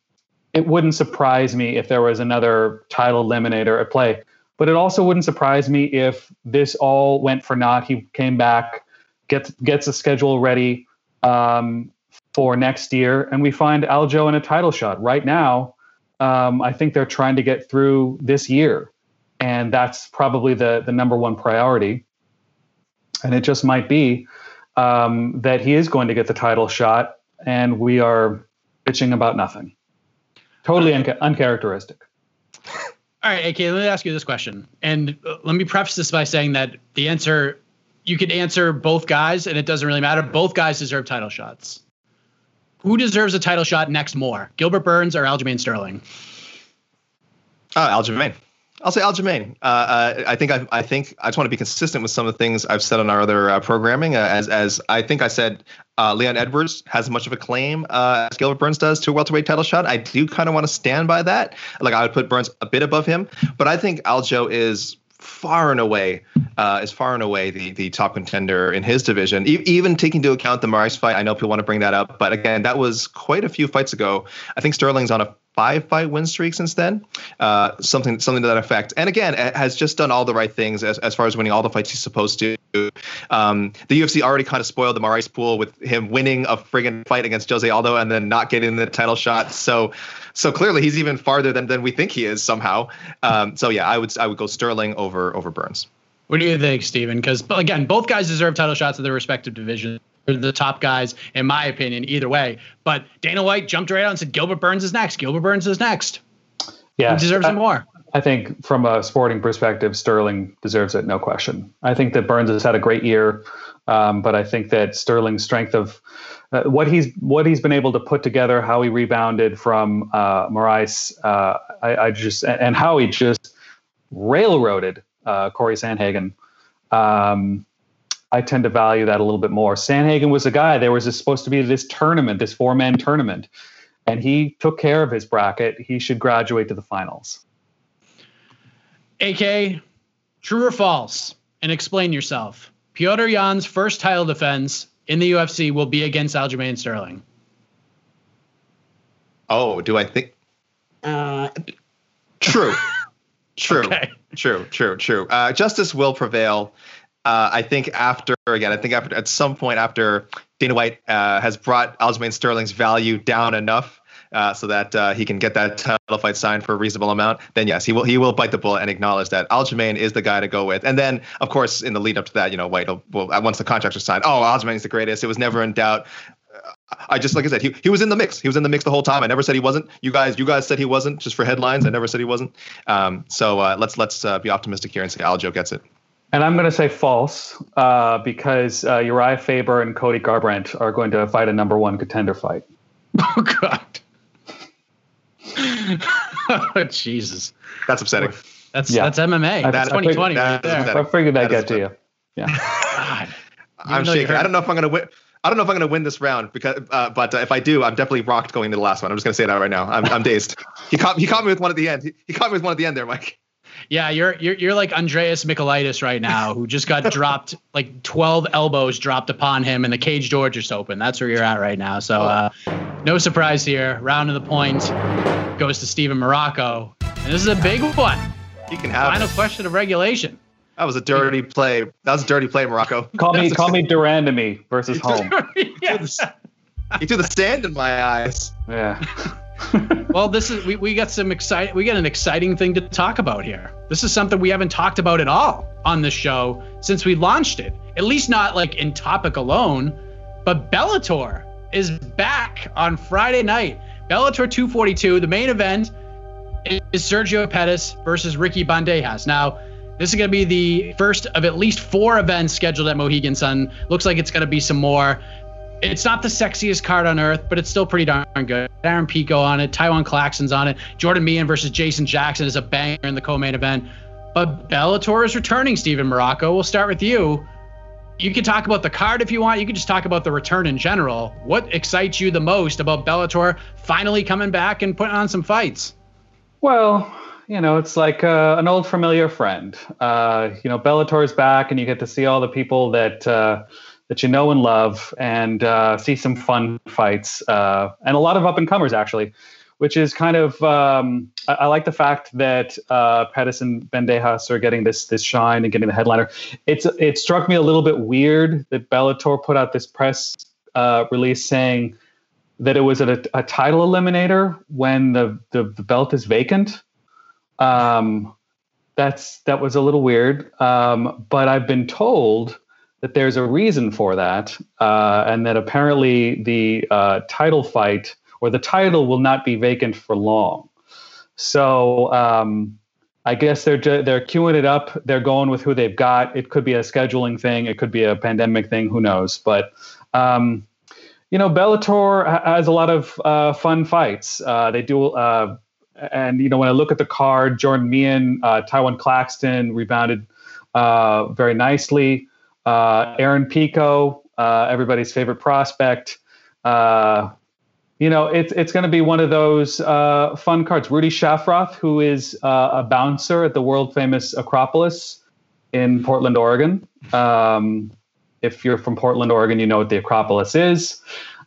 it wouldn't surprise me if there was another title eliminator at play. But it also wouldn't surprise me if this all went for naught. He came back, gets gets a schedule ready, um, for next year, and we find Aljo in a title shot. Right now, um, I think they're trying to get through this year, and that's probably the the number one priority. And it just might be um, that he is going to get the title shot, and we are bitching about nothing. Totally un- uncharacteristic. <laughs> All right, AK, let me ask you this question. And uh, let me preface this by saying that the answer you could answer both guys, and it doesn't really matter. Both guys deserve title shots. Who deserves a title shot next more, Gilbert Burns or Aljamain Sterling? Uh, Aljamain. I'll say Aljamain. Uh, uh, I think I, I think I just want to be consistent with some of the things I've said on our other uh, programming. Uh, as as I think I said, Leon Edwards has as much of a claim as Gilbert Burns does to a welterweight title shot. I do kind of want to stand by that. Like I would put Burns a bit above him, but I think Aljo is far and away uh, is far and away the the top contender in his division. E- even taking into account the Moraes fight, I know people want to bring that up, but again, that was quite a few fights ago. I think Sterling's on a five fight win streak since then, uh, something something to that effect. And again, has just done all the right things as, as far as winning all the fights he's supposed to. Um, the UFC already kind of spoiled the Moraes pool with him winning a friggin' fight against Jose Aldo and then not getting the title shot. So so clearly he's even farther than, than we think he is somehow. Um, so yeah, I would I would go Sterling over over Burns. What do you think, Steven? Because again, both guys deserve title shots in their respective divisions. They're the top guys, in my opinion, either way. But Dana White jumped right out and said Gilbert Burns is next. Gilbert Burns is next. Yeah, Who deserves it more. I think from a sporting perspective, Sterling deserves it, no question. I think that Burns has had a great year. Um, but I think that Sterling's strength of uh, what he's what he's been able to put together, how he rebounded from uh, Moraes, uh, I, I, just and how he just railroaded uh, Corey Sandhagen. Um, I tend to value that a little bit more. Sandhagen was a guy. There was supposed to be this tournament, this four man tournament, and he took care of his bracket. He should graduate to the finals. AK, true or false? And explain yourself. Petr Yan's first title defense in the UFC will be against Aljamain Sterling. Oh, do I think? Uh, true. <laughs> True. Okay. True. True. True. Uh, justice will prevail. Uh, I think after again, I think after at some point after Dana White uh, has brought Aljamain Sterling's value down enough uh, so that uh, he can get that title fight signed for a reasonable amount, then yes, he will he will bite the bullet and acknowledge that Aljamain is the guy to go with. And then, of course, in the lead up to that, you know, White will, will once the contracts are signed, oh, Aljamain is the greatest. It was never in doubt. I just like I said, he, he was in the mix. He was in the mix the whole time. I never said he wasn't. You guys, you guys said he wasn't just for headlines. I never said he wasn't. Um, so uh, let's let's uh, be optimistic here and say Aljo gets it. And I'm going to say false uh, because uh, Urijah Faber and Cody Garbrandt are going to fight a number one contender fight. <laughs> Oh God. oh, <laughs> Jesus. That's upsetting. That's yeah. that's MMA. That's 2020 right there. I figured I'd get to you. Yeah. <laughs> God. I'm shaking. I don't know if I'm going to win. I don't know if I'm going to win this round because, uh, but uh, if I do, I'm definitely rocked going to the last one. I'm just going to say that right now. I'm, I'm dazed. He caught he caught me with one at the end. He, he caught me with one at the end there, Mike. Yeah, you're you're you're like Andreas Michailidis right now, who just got <laughs> dropped like 12 elbows dropped upon him, and the cage door just opened. That's where you're at right now. So, uh, no surprise here. Round of the point goes to Steven Marrocco, and this is a big one. You can have final it. question of regulation. That was a dirty play. That was a dirty play, Marrocco. <laughs> Call me, call me Duran to me versus home. <laughs> yes. He threw the sand in my eyes. Yeah. <laughs> well, this is we, we got some exciting we got an exciting thing to talk about here. This is something we haven't talked about at all on this show since we launched it. At least not like in topic alone, but Bellator is back on Friday night. Bellator 242, the main event is Sergio Pettis versus Ricky Bandejas. Now, this is going to be the first of at least four events scheduled at Mohegan Sun. Looks like it's going to be some more it's not the sexiest card on earth, but it's still pretty darn good. Aaron Pico on it, Tywan Claxton's on it, Jordan Meehan versus Jason Jackson is a banger in the co-main event. But Bellator is returning, Steven Marrocco. We'll start with you. You can talk about the card if you want. You can just talk about the return in general. What excites you the most about Bellator finally coming back and putting on some fights? Well, you know, it's like uh, an old familiar friend. Uh, you know, Bellator's back, and you get to see all the people that. Uh, that you know and love and uh, see some fun fights uh, and a lot of up and comers actually, which is kind of um, I, I, like the fact that uh, Pettis and Bandejas are getting this this shine and getting the headliner. It's it struck me a little bit weird that Bellator put out this press uh, release saying that it was a, a title eliminator when the, the, the belt is vacant. Um, that's that was a little weird. Um, but I've been told that there's a reason for that, uh, and that apparently the uh, title fight or the title will not be vacant for long. So um, I guess they're they're queuing it up. They're going with who they've got. It could be a scheduling thing. It could be a pandemic thing. Who knows? But um, you know, Bellator has a lot of uh, fun fights. Uh, they do. Uh, and you know, when I look at the card, Jordan Meehan, uh, Tywan Claxton rebounded very nicely. Uh, Aaron Pico, uh, everybody's favorite prospect. Uh, you know, it's it's going to be one of those uh, fun cards. Rudy Schaffroth, who is uh, a bouncer at the world famous Acropolis in Portland, Oregon. Um, if you're from Portland, Oregon, you know what the Acropolis is.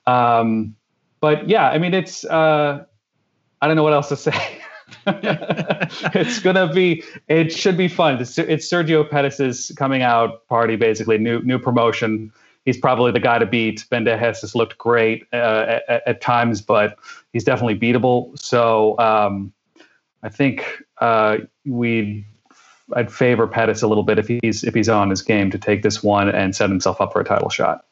Um, but yeah, I mean, it's uh, I don't know what else to <laughs> say. <laughs> it's gonna be. It should be fun. It's, Sergio Pettis's coming out party, basically new new promotion. He's probably the guy to beat. Bandejas has looked great uh, at, at, times, but he's definitely beatable. So um, I think uh, we I'd favor Pettis a little bit if he's if he's on his game to take this one and set himself up for a title shot.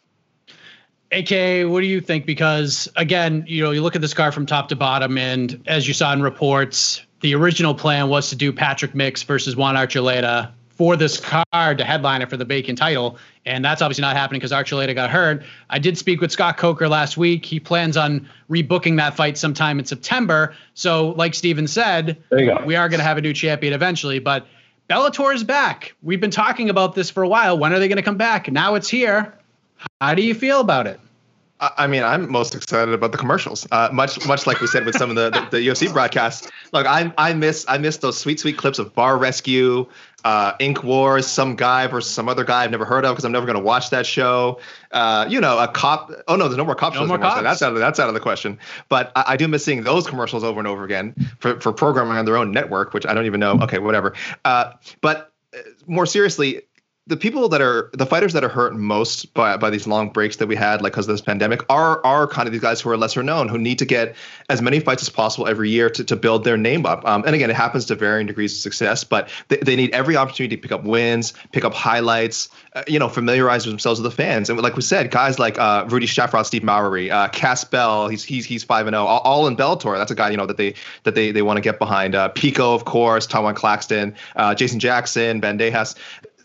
AK, what do you think? Because again, you know, you look at this card from top to bottom, and as you saw in reports, the original plan was to do Patrick Mix versus Juan Archuleta for this card to headline it for the Bacon title. And that's obviously not happening because Archuleta got hurt. I did speak with Scott Coker last week. He plans on rebooking that fight sometime in September. So, like Steven said, we are going to have a new champion eventually. But Bellator is back. We've been talking about this for a while. When are they going to come back? Now it's here. How do you feel about it? I mean, I'm most excited about the commercials. Uh, much, much like we said with some of the, the, the UFC broadcasts. Look, I, I miss, I miss those sweet, sweet clips of Bar Rescue, uh, Ink Wars, some guy versus some other guy I've never heard of because I'm never going to watch that show. Uh, you know, a cop. Oh no, there's no more cop no shows. More cops. That's out of that's out of the question. But I, I, do miss seeing those commercials over and over again for for programming on their own network, which I don't even know. Okay, whatever. Uh, but uh, more seriously, the people that are the fighters that are hurt most by, by these long breaks that we had like because of this pandemic are are kind of these guys who are lesser known who need to get as many fights as possible every year to, to build their name up. Um, and again it happens to varying degrees of success but they, they need every opportunity to pick up wins pick up highlights uh, you know familiarize themselves with the fans. And like we said guys like uh, Rudy Schaffroth Steve Mowry uh, Cass Bell he's he's he's 5 and 0 all, in Bellator. That's a guy you know that they that they they want to get behind. Uh, Pico of course Tywan Claxton uh, Jason Jackson Bandejas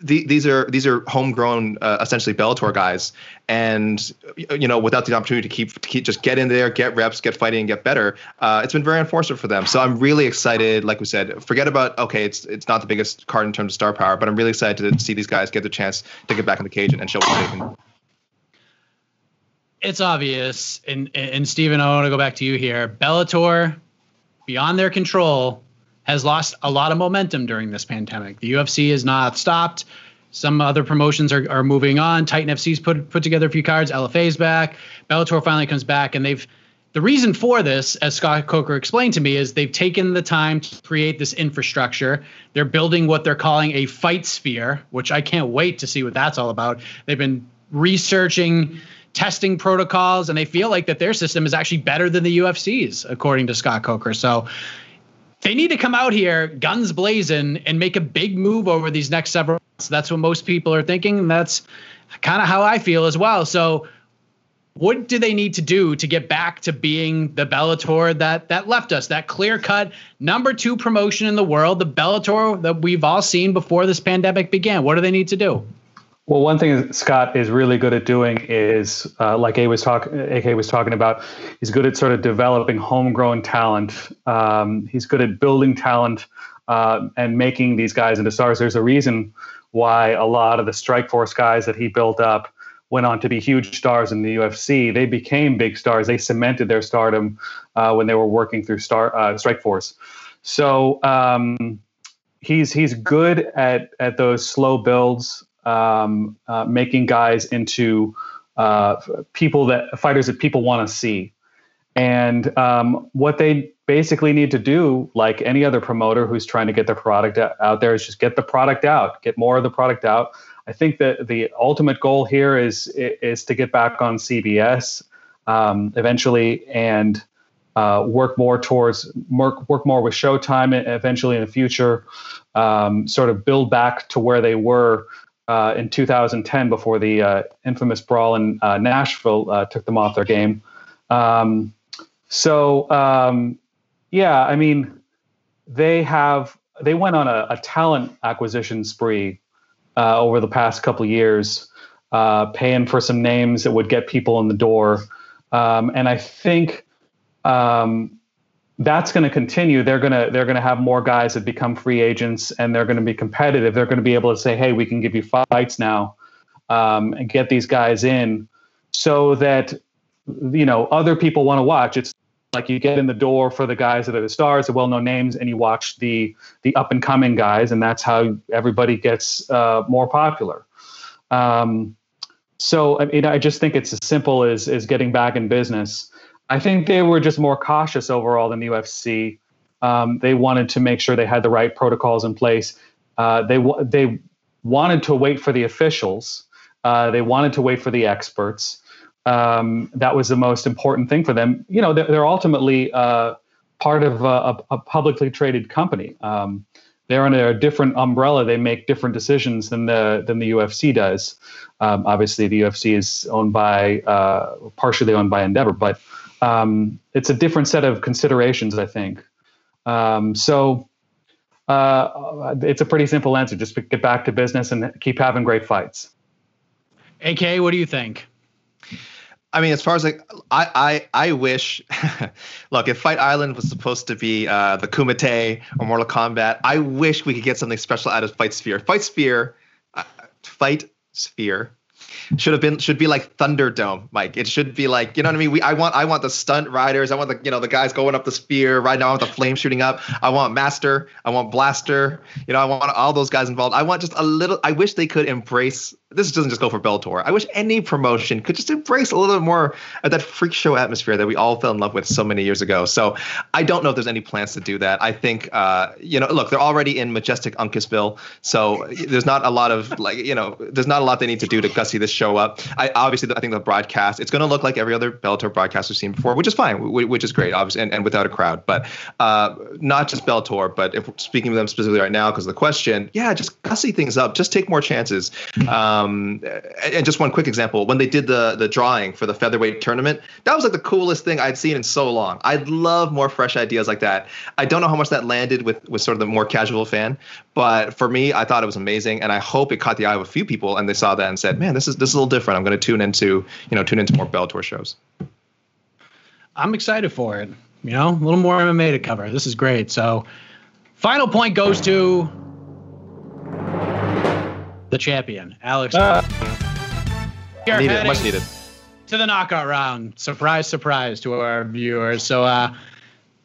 the, these are these are homegrown, uh, essentially Bellator guys, and you know, without the opportunity to keep to keep just get in there, get reps, get fighting, and get better, uh, it's been very unfortunate for them. So I'm really excited. Like we said, forget about okay, it's it's not the biggest card in terms of star power, but I'm really excited to see these guys get the chance to get back in the cage and show what they can. It's obvious, and and Steven, I want to go back to you here. Bellator, beyond their control, has lost a lot of momentum during this pandemic. The UFC has not stopped. Some other promotions are, are moving on. Titan FC's put put together a few cards. LFA's back. Bellator finally comes back, and they've the reason for this, as Scott Coker explained to me, is they've taken the time to create this infrastructure. They're building what they're calling a fight sphere, which I can't wait to see what that's all about. They've been researching testing protocols and they feel like that their system is actually better than the UFC's according to Scott Coker. So they need to come out here guns blazing and make a big move over these next several months. That's what most people are thinking. And that's kind of how I feel as well. So what do they need to do to get back to being the Bellator that that left us, that clear cut number two promotion in the world, the Bellator that we've all seen before this pandemic began? What do they need to do? Well, one thing Scott is really good at doing is, uh, like A was talking, AK was talking about, he's good at sort of developing homegrown talent. Um, he's good at building talent uh, and making these guys into stars. There's a reason why a lot of the Strikeforce guys that he built up went on to be huge stars in the UFC. They became big stars. They cemented their stardom uh, when they were working through Star uh, Strikeforce. So um, he's he's good at at those slow builds um, uh, making guys into uh, people that fighters that people want to see. And um, what they basically need to do, like any other promoter who's trying to get their product out there, is just get the product out, get more of the product out. I think that the ultimate goal here is is to get back on CBS um, eventually and uh, work more towards work work more with Showtime eventually in the future. Um, sort of build back to where they were uh, in 2010 before the uh, infamous brawl in uh, Nashville uh, took them off their game. Um, so um, yeah, I mean, they have they went on a, a talent acquisition spree uh, over the past couple years, uh, paying for some names that would get people in the door, um, and I think. Um, that's going to continue. They're going to they're going to have more guys that become free agents, and they're going to be competitive. They're going to be able to say, "Hey, we can give you fights now," um, and get these guys in, so that you know other people want to watch. It's like you get in the door for the guys that are the stars, the well-known names, and you watch the the up and coming guys, and that's how everybody gets uh, more popular. Um, so I mean, I just think it's as simple as as getting back in business. I think they were just more cautious overall than the UFC. Um, they wanted to make sure they had the right protocols in place. Uh, they they wanted to wait for the officials. Uh, they wanted to wait for the experts. Um, that was the most important thing for them. You know, they're, they're ultimately uh, part of a, a, publicly traded company. Um, they're under a different umbrella. They make different decisions than the than the UFC does. Um, obviously, the UFC is owned by uh, partially owned by Endeavor, but um, it's a different set of considerations, I think. Um, so Uh, it's a pretty simple answer. Just get back to business and keep having great fights. AK, what do you think? I mean, as far as like, I, I, I wish. <laughs> look, if Fight Island was supposed to be uh, the Kumite or Mortal Kombat, I wish we could get something special out of Fight Sphere. Fight Sphere, uh, Fight Sphere should have been should be like Thunderdome, Mike. It should be like you know what I mean. We I want I want the stunt riders. I want the you know the guys going up the spear right now. Want the flame shooting up. I want Master. I want Blaster. You know I want all those guys involved. I want just a little. I wish they could embrace this doesn't just go for Bellator. I wish any promotion could just embrace a little bit more of that freak show atmosphere that we all fell in love with so many years ago. So I don't know if there's any plans to do that. I think, uh, you know, look, they're already in majestic Uncasville, so there's not a lot of like, you know, there's not a lot they need to do to gussy this show up. I obviously, I think the broadcast, it's going to look like every other Bellator broadcast we've seen before, which is fine, which is great, obviously, and, and without a crowd. But uh, not just Bellator, but if speaking of them specifically right now because of the question, yeah, just gussy things up, just take more chances. Um, Um, and just one quick example when they did the the drawing for the featherweight tournament that was like the coolest thing i'd seen in so long. I'd love more fresh ideas like that. I don't know how much that landed with with sort of the more casual fan but for me i thought it was amazing and i hope it caught the eye of a few people and they saw that and said man this is this is a little different. I'm going to tune into you know tune into more bellator shows. I'm excited for it. You know a little more mma to cover. This is great. So final point goes to the champion, Alex. Uh, needed, much needed. To the knockout round. Surprise, surprise to our viewers. So uh,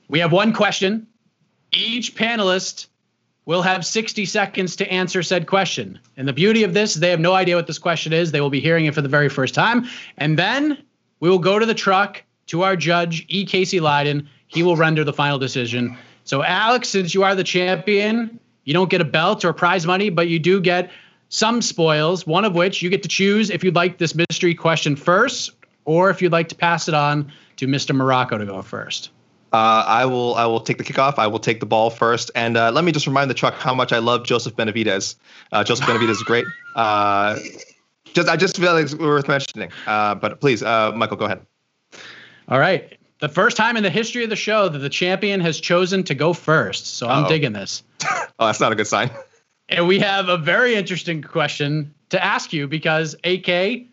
we have one question. Each panelist will have 60 seconds to answer said question. And the beauty of this, they have no idea what this question is. They will be hearing it for the very first time. And then we will go to the truck to our judge, E. Casey Leydon. He will render the final decision. So, Alex, since you are the champion, you don't get a belt or prize money, but you do get some spoils, one of which you get to choose if you'd like this mystery question first or if you'd like to pass it on to Mr. Marrocco to go first. Uh, I will. I will take the kickoff. I will take the ball first, and uh, let me just remind the truck how much I love Joseph Benavidez. Uh, Joseph Benavidez is great. <laughs> Uh, just, I just feel like it's worth mentioning. Uh, but please, uh, Michael, go ahead. All right. The first time in the history of the show that the champion has chosen to go first. So I'm Uh-oh. digging this. <laughs> oh, that's not a good sign. And we have a very interesting question to ask you because AK,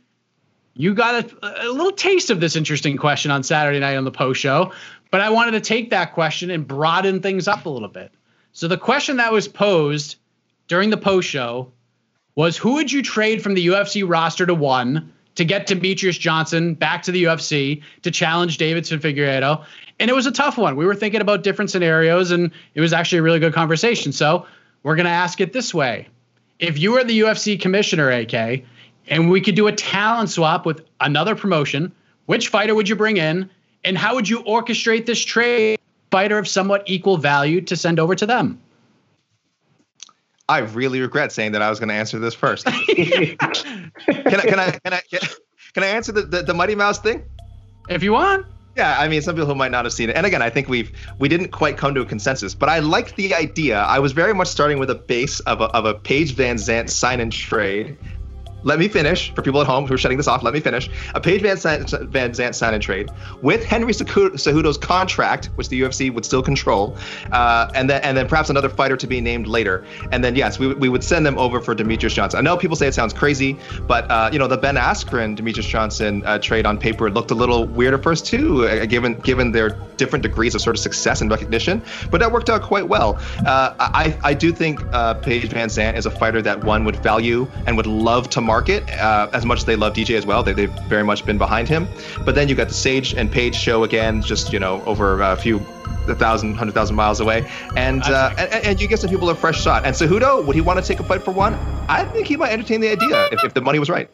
you got a, a, little taste of this interesting question on Saturday night on the post show, but I wanted to take that question and broaden things up a little bit. So the question that was posed during the post show was who would you trade from the UFC roster to one to get Demetrious Johnson back to the UFC to challenge Deiveson Figueiredo? And it was a tough one. We were thinking about different scenarios and it was actually a really good conversation. So we're going to ask it this way. If you were the UFC commissioner, AK, and we could do a talent swap with another promotion, which fighter would you bring in? And how would you orchestrate this trade fighter of somewhat equal value to send over to them? I really regret saying that I was going to answer this first. <laughs> can, I, can I can I can I answer the, the, the Mighty Mouse thing? If you want. Yeah, I mean, some people who might not have seen it, and again, I think we've we didn't quite come to a consensus, but I liked the idea. I was very much starting with a base of a of a Paige VanZant sign and trade let me finish for people at home who are shutting this off. Let me finish. A Paige Van, Van Zant sign and trade with Henry Cejudo's contract, which the UFC would still control, uh, and then and then perhaps another fighter to be named later. And then yes, we, we would send them over for Demetrious Johnson. I know people say it sounds crazy, but uh, you know the Ben Askren Demetrious Johnson uh, trade on paper looked a little weird at first too, uh, given given their different degrees of sort of success and recognition. But that worked out quite well. Uh, I I do think uh, Paige Van Zant is a fighter that one would value and would love to market uh, as much as they love DJ as well. They, they've very much been behind him. But then you got the Sage and Paige show again, just you know over a few a thousand, hundred thousand miles away, and, uh, and and you get some people a fresh shot. And Cejudo, would he want to take a fight for one? I think he might entertain the idea if, if the money was right.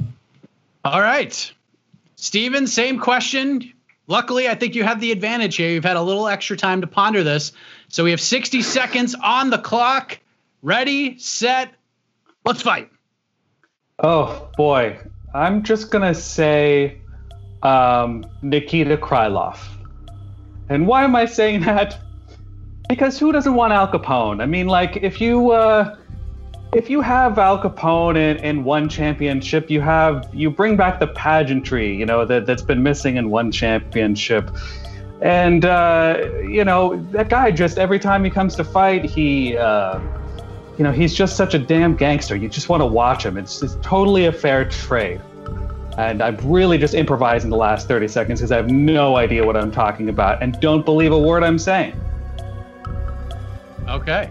All right, Steven, same question. Luckily, I think you have the advantage here. You've had a little extra time to ponder this. So we have 60 seconds on the clock. Ready, set, let's fight. Oh boy, I'm just gonna say um, Nikita Krylov. And why am I saying <laughs> that? Because who doesn't want Al Capone? I mean, like if you uh, if you have Al Capone in, in one championship, you have you bring back the pageantry, you know, that that's been missing in one championship. And uh, you know that guy just every time he comes to fight, he uh, you know he's just such a damn gangster. You just want to watch him. It's, it's totally a fair trade. And I'm really just improvising the last 30 seconds because I have no idea what I'm talking about and don't believe a word I'm saying. Okay.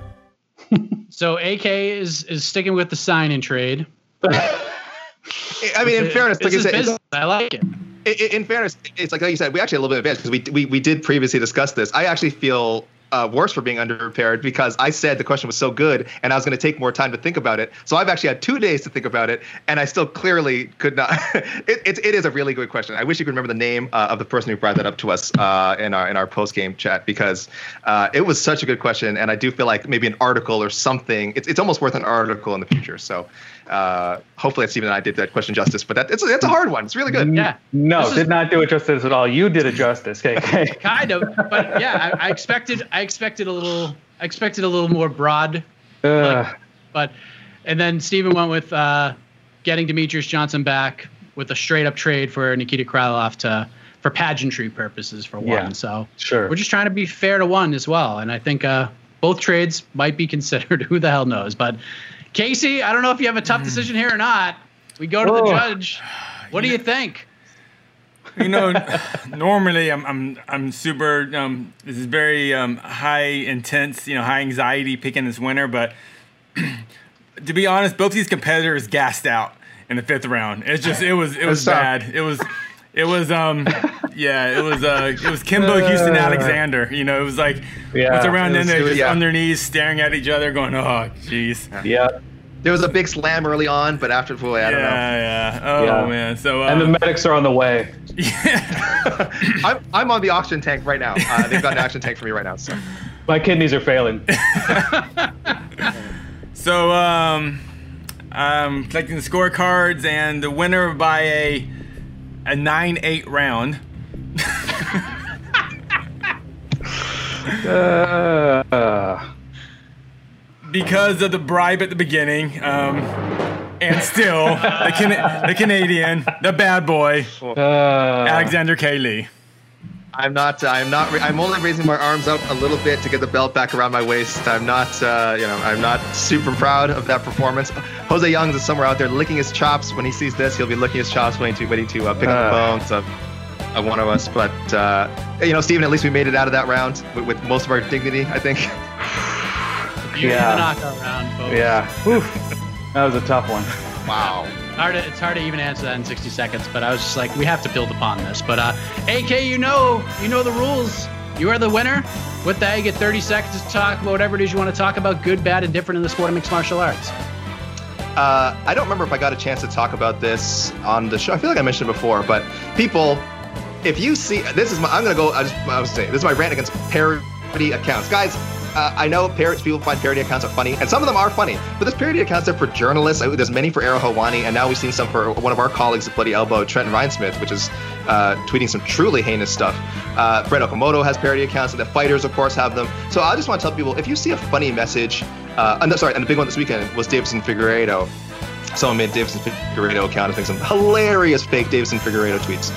<laughs> so AK is is sticking with the sign in trade. I mean, in fairness, like This I said, business. I like it. in, in fairness, it's like like you said, we actually a little bit advanced because we, we we did previously discuss this. I actually feel uh, worse for being underprepared because I said the question was so good and I was going to take more time to think about it. So I've actually had two days to think about it, and I still clearly could not. <laughs> it, it, it is a really good question. I wish you could remember the name uh, of the person who brought that up to us uh, in our in our post game chat because uh, it was such a good question, and I do feel like maybe an article or something. It's it's almost worth an article in the future. So. Uh, hopefully, Steven and I did that question justice, but that, it's, it's a hard one. It's really good. Yeah. No, This is- did not do it justice at all. You did it justice, KK. <laughs> Kind of, but yeah, I, I expected I expected a little I expected a little more broad, Ugh. but and then Steven went with uh, getting Demetrious Johnson back with a straight up trade for Nikita Krylov to for pageantry purposes for one. Yeah. So Sure. we're just trying to be fair to one as well, and I think uh, both trades might be considered. <laughs> Who the hell knows? But Casey, I don't know if you have a tough decision here or not. We go to the Oh. judge. What do you think? You know, <laughs> normally I'm I'm I'm super. Um, this is very um, high intense. You know, high anxiety picking this winner. But <clears throat> to be honest, both these competitors gassed out in the fifth round. It's just it was it was tough. bad. It was. It was um yeah it was uh it was Kimbo Houston Alexander you know it was like Yeah, once around it then was- they're it was- just yeah. on their knees staring at each other going oh jeez Yeah. There was a big slam early on, but after, boy, I don't know. yeah yeah oh Yeah. man so uh, And the medics are on the way. Yeah. <laughs> I'm, I'm on the oxygen tank right now. Uh, they've got an oxygen tank for me right now. So My kidneys are failing. <laughs> So, um, I'm collecting the scorecards, and the winner by a a nine eight round. Uh, <laughs> because of the bribe at the beginning, um, and still the, Can- the Canadian, the bad boy, uh, Alexander K. Lee. I'm not. I'm not. I'm only raising my arms up a little bit to get the belt back around my waist. I'm not. Uh, you know. I'm not super proud of that performance. Jose Youngs is somewhere out there licking his chops. When he sees this, he'll be licking his chops, waiting to waiting to uh, pick up the Uh. bones of, of one of us. But uh, you know, Steven, at least we made it out of that round with, with most of our dignity. I think. Yeah. the knockout round, folks. yeah. Oof. That was a tough one. Wow. Hard to, it's hard to even answer that in 60 seconds, but I was just like, we have to build upon this. But uh, AK, you know, you know the rules. You are the winner. With that, you get 30 seconds to talk about whatever it is you want to talk about, good, bad, and different in the sport of mixed martial arts. Uh, I don't remember if I got a chance to talk about this on the show. I feel like I mentioned it before, but people, if you see this is my, I'm gonna go. I just I was saying this is my rant against parody accounts, guys. Uh, I know parrots people find parody accounts are funny, and some of them are funny. But there's parody accounts are for journalists. There's many for Ariel Helwani, and now we've seen some for one of our colleagues at Bloody Elbow, Trent Reinsmith, which is uh, tweeting some truly heinous stuff. Uh, Brett Okamoto has parody accounts, and the fighters, of course, have them. So I just want to tell people if you see a funny message, uh, and, sorry, and the big one this weekend was Deiveson Figueiredo someone made Deiveson Figueiredo account and think some hilarious fake Deiveson Figueiredo tweets.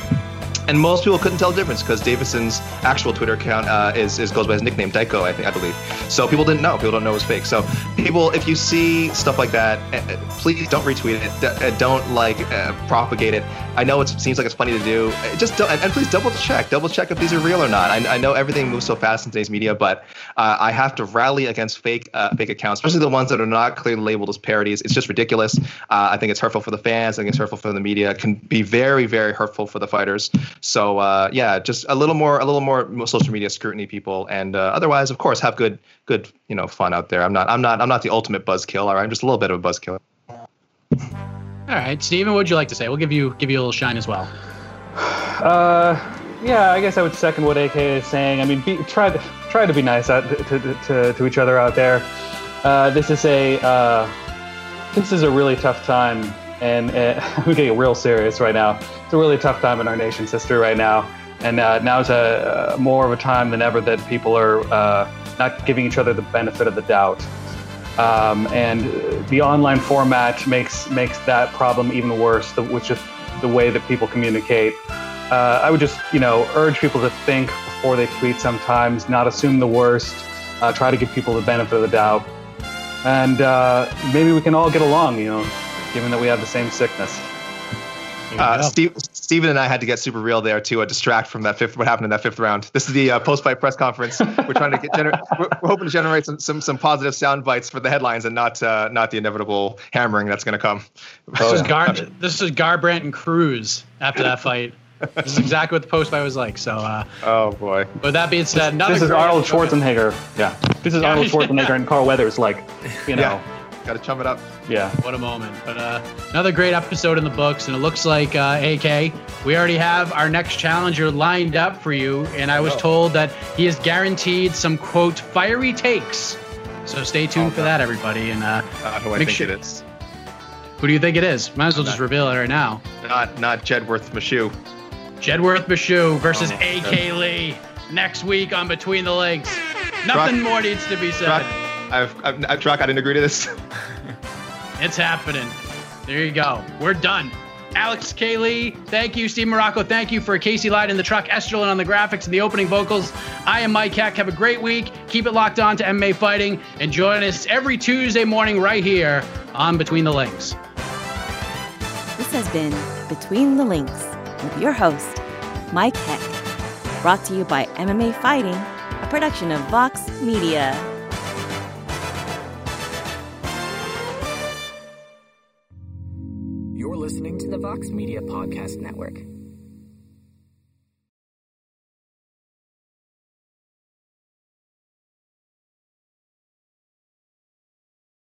And most people couldn't tell the difference because Deiveson's actual Twitter account uh, is, is goes by his nickname Daiko, I think I believe. So people didn't know. People don't know it was fake. So people, if you see stuff like that, uh, uh, please don't retweet it. Uh, don't like uh, propagate it. I know it seems like it's funny to do. Just and, and please double check. Double check if these are real or not. I, I know everything moves so fast in today's media, but uh, I have to rally against fake uh, fake accounts, especially the ones that are not clearly labeled as parodies. It's just ridiculous. Uh, I think it's hurtful for the fans. I think it's hurtful for the media. It can be very very hurtful for the fighters. So uh, yeah, just a little more a little more social media scrutiny, people, and uh, otherwise, of course, have good good you know fun out there. I'm not I'm not I'm not the ultimate buzzkill. All right, I'm just a little bit of a buzzkill. All right, Steven, what would you like to say? We'll give you give you a little shine as well. Uh, yeah, I guess I would second what AK is saying. I mean, be, try to try to be nice out to, to, to, to each other out there. Uh, this is a uh, this is a really tough time, and uh, <laughs> I'm getting real serious right now. It's a really tough time in our nation's history right now, and uh, is a, uh, more of a time than ever that people are uh, not giving each other the benefit of the doubt. Um, and the online format makes makes that problem even worse, which is the way that people communicate. Uh, I would just, you know, urge people to think before they tweet sometimes, not assume the worst, uh, try to give people the benefit of the doubt. And maybe we can all get along, you know, given that we have the same sickness. Uh, Steve, Steven and I had to get super real there to uh, distract from that fifth. What happened in that fifth round? This is the uh, post-fight press conference. We're trying to get gener- <laughs> we're, we're hoping to generate some, some some positive sound bites for the headlines and not uh, not the inevitable hammering that's going to come. This is <laughs> Gar. This is Garbrandt and Cruz after that fight. this is exactly what the post fight was like. So, uh, oh boy. With that being said, this is Arnold Schwarzenegger. Yeah, this is Arnold Schwarzenegger and Carl Weathers. Like, you know. Yeah. Got to chum it up. Yeah. What a moment. But uh, another great episode in the books. And it looks like, uh, AK, we already have our next challenger lined up for you. And I was oh. told that he is guaranteed some, quote, fiery takes. So stay tuned oh, for that, everybody. And uh, uh, who I think sure- it is. Who do you think it is? Might as well not, just reveal it right now. Not not Jedworth Meshew. Jedworth Meshew versus oh, AK Lee next week on Between the Links. Nothing more needs to be said. I've, I've, I've Truck, I didn't agree to this. <laughs> it's happening. There you go. We're done. Alex K. Lee, thank you. Steve Marrocco, thank you for Casey Light in the truck, Esterlin on the graphics and the opening vocals. I am Mike Heck. Have a great week. Keep it locked on to MMA Fighting and join us every Tuesday morning right here on Between the Links. This has been Between the Links with your host, Mike Heck. Brought to you by MMA Fighting, a production of Vox Media. Listening to the Vox Media Podcast Network.